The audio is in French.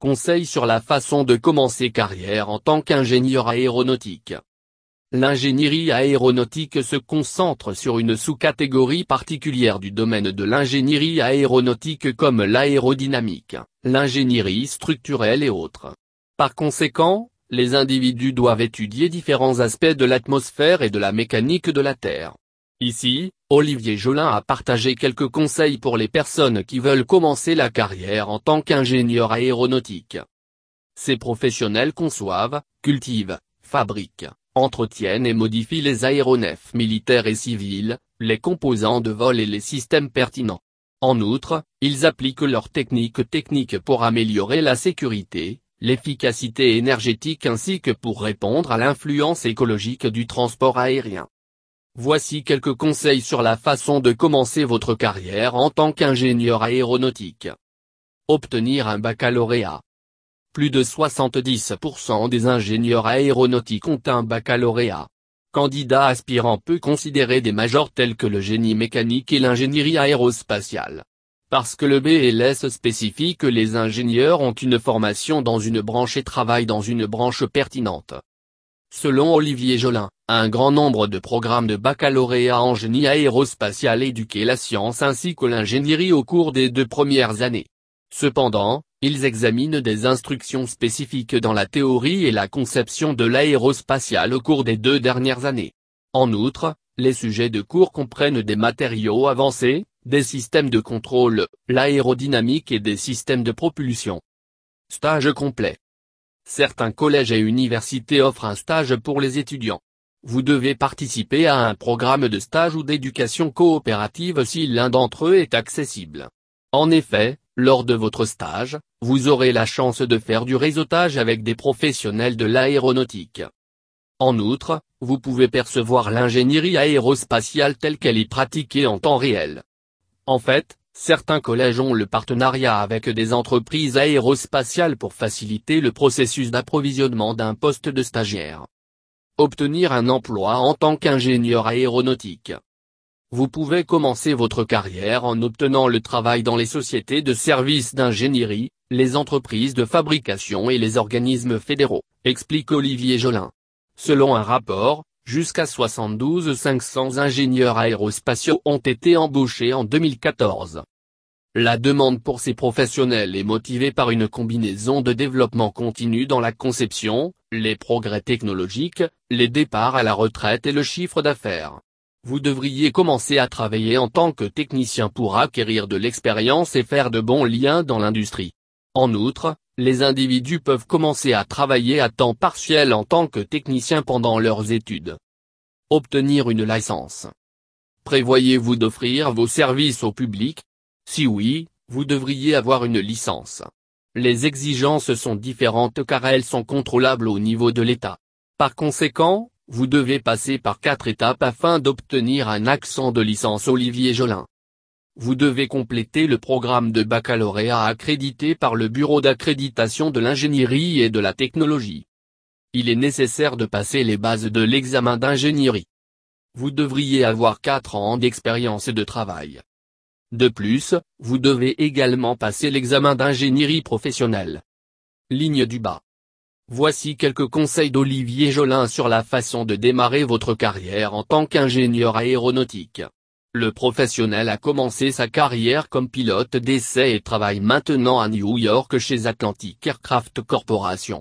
Conseils sur la façon de commencer carrière en tant qu'ingénieur aéronautique. L'ingénierie aéronautique se concentre sur une sous-catégorie particulière du domaine de l'ingénierie aéronautique comme l'aérodynamique, l'ingénierie structurelle et autres. Par conséquent, les individus doivent étudier différents aspects de l'atmosphère et de la mécanique de la Terre. Ici, Olivier Jolin a partagé quelques conseils pour les personnes qui veulent commencer la carrière en tant qu'ingénieur aéronautique. Ces professionnels conçoivent, cultivent, fabriquent, entretiennent et modifient les aéronefs militaires et civils, les composants de vol et les systèmes pertinents. En outre, ils appliquent leurs techniques techniques pour améliorer la sécurité, l'efficacité énergétique ainsi que pour répondre à l'influence écologique du transport aérien. Voici quelques conseils sur la façon de commencer votre carrière en tant qu'ingénieur aéronautique. Obtenir un baccalauréat. Plus de 70% des ingénieurs aéronautiques ont un baccalauréat. Candidat aspirant peut considérer des majors tels que le génie mécanique et l'ingénierie aérospatiale. Parce que le BLS spécifie que les ingénieurs ont une formation dans une branche et travaillent dans une branche pertinente. Selon Olivier Jolin, un grand nombre de programmes de baccalauréat en génie aérospatial éduquent la science ainsi que l'ingénierie au cours des deux premières années. Cependant, ils examinent des instructions spécifiques dans la théorie et la conception de l'aérospatial au cours des deux dernières années. En outre, les sujets de cours comprennent des matériaux avancés, des systèmes de contrôle, l'aérodynamique et des systèmes de propulsion. Stage complet. Certains collèges et universités offrent un stage pour les étudiants. Vous devez participer à un programme de stage ou d'éducation coopérative si l'un d'entre eux est accessible. En effet, lors de votre stage, vous aurez la chance de faire du réseautage avec des professionnels de l'aéronautique. En outre, vous pouvez percevoir l'ingénierie aérospatiale telle qu'elle est pratiquée en temps réel. En fait, Certains collèges ont le partenariat avec des entreprises aérospatiales pour faciliter le processus d'approvisionnement d'un poste de stagiaire. Obtenir un emploi en tant qu'ingénieur aéronautique. Vous pouvez commencer votre carrière en obtenant le travail dans les sociétés de services d'ingénierie, les entreprises de fabrication et les organismes fédéraux, explique Olivier Jolin. Selon un rapport, Jusqu'à 72 500 ingénieurs aérospatiaux ont été embauchés en 2014. La demande pour ces professionnels est motivée par une combinaison de développement continu dans la conception, les progrès technologiques, les départs à la retraite et le chiffre d'affaires. Vous devriez commencer à travailler en tant que technicien pour acquérir de l'expérience et faire de bons liens dans l'industrie. En outre, les individus peuvent commencer à travailler à temps partiel en tant que technicien pendant leurs études. Obtenir une licence. Prévoyez-vous d'offrir vos services au public? Si oui, vous devriez avoir une licence. Les exigences sont différentes car elles sont contrôlables au niveau de l'État. Par conséquent, vous devez passer par quatre étapes afin d'obtenir un accent de licence Olivier Jolin vous devez compléter le programme de baccalauréat accrédité par le Bureau d'accréditation de l'ingénierie et de la technologie. Il est nécessaire de passer les bases de l'examen d'ingénierie. Vous devriez avoir 4 ans d'expérience de travail. De plus, vous devez également passer l'examen d'ingénierie professionnelle. Ligne du bas. Voici quelques conseils d'Olivier Jolin sur la façon de démarrer votre carrière en tant qu'ingénieur aéronautique. Le professionnel a commencé sa carrière comme pilote d'essai et travaille maintenant à New York chez Atlantic Aircraft Corporation.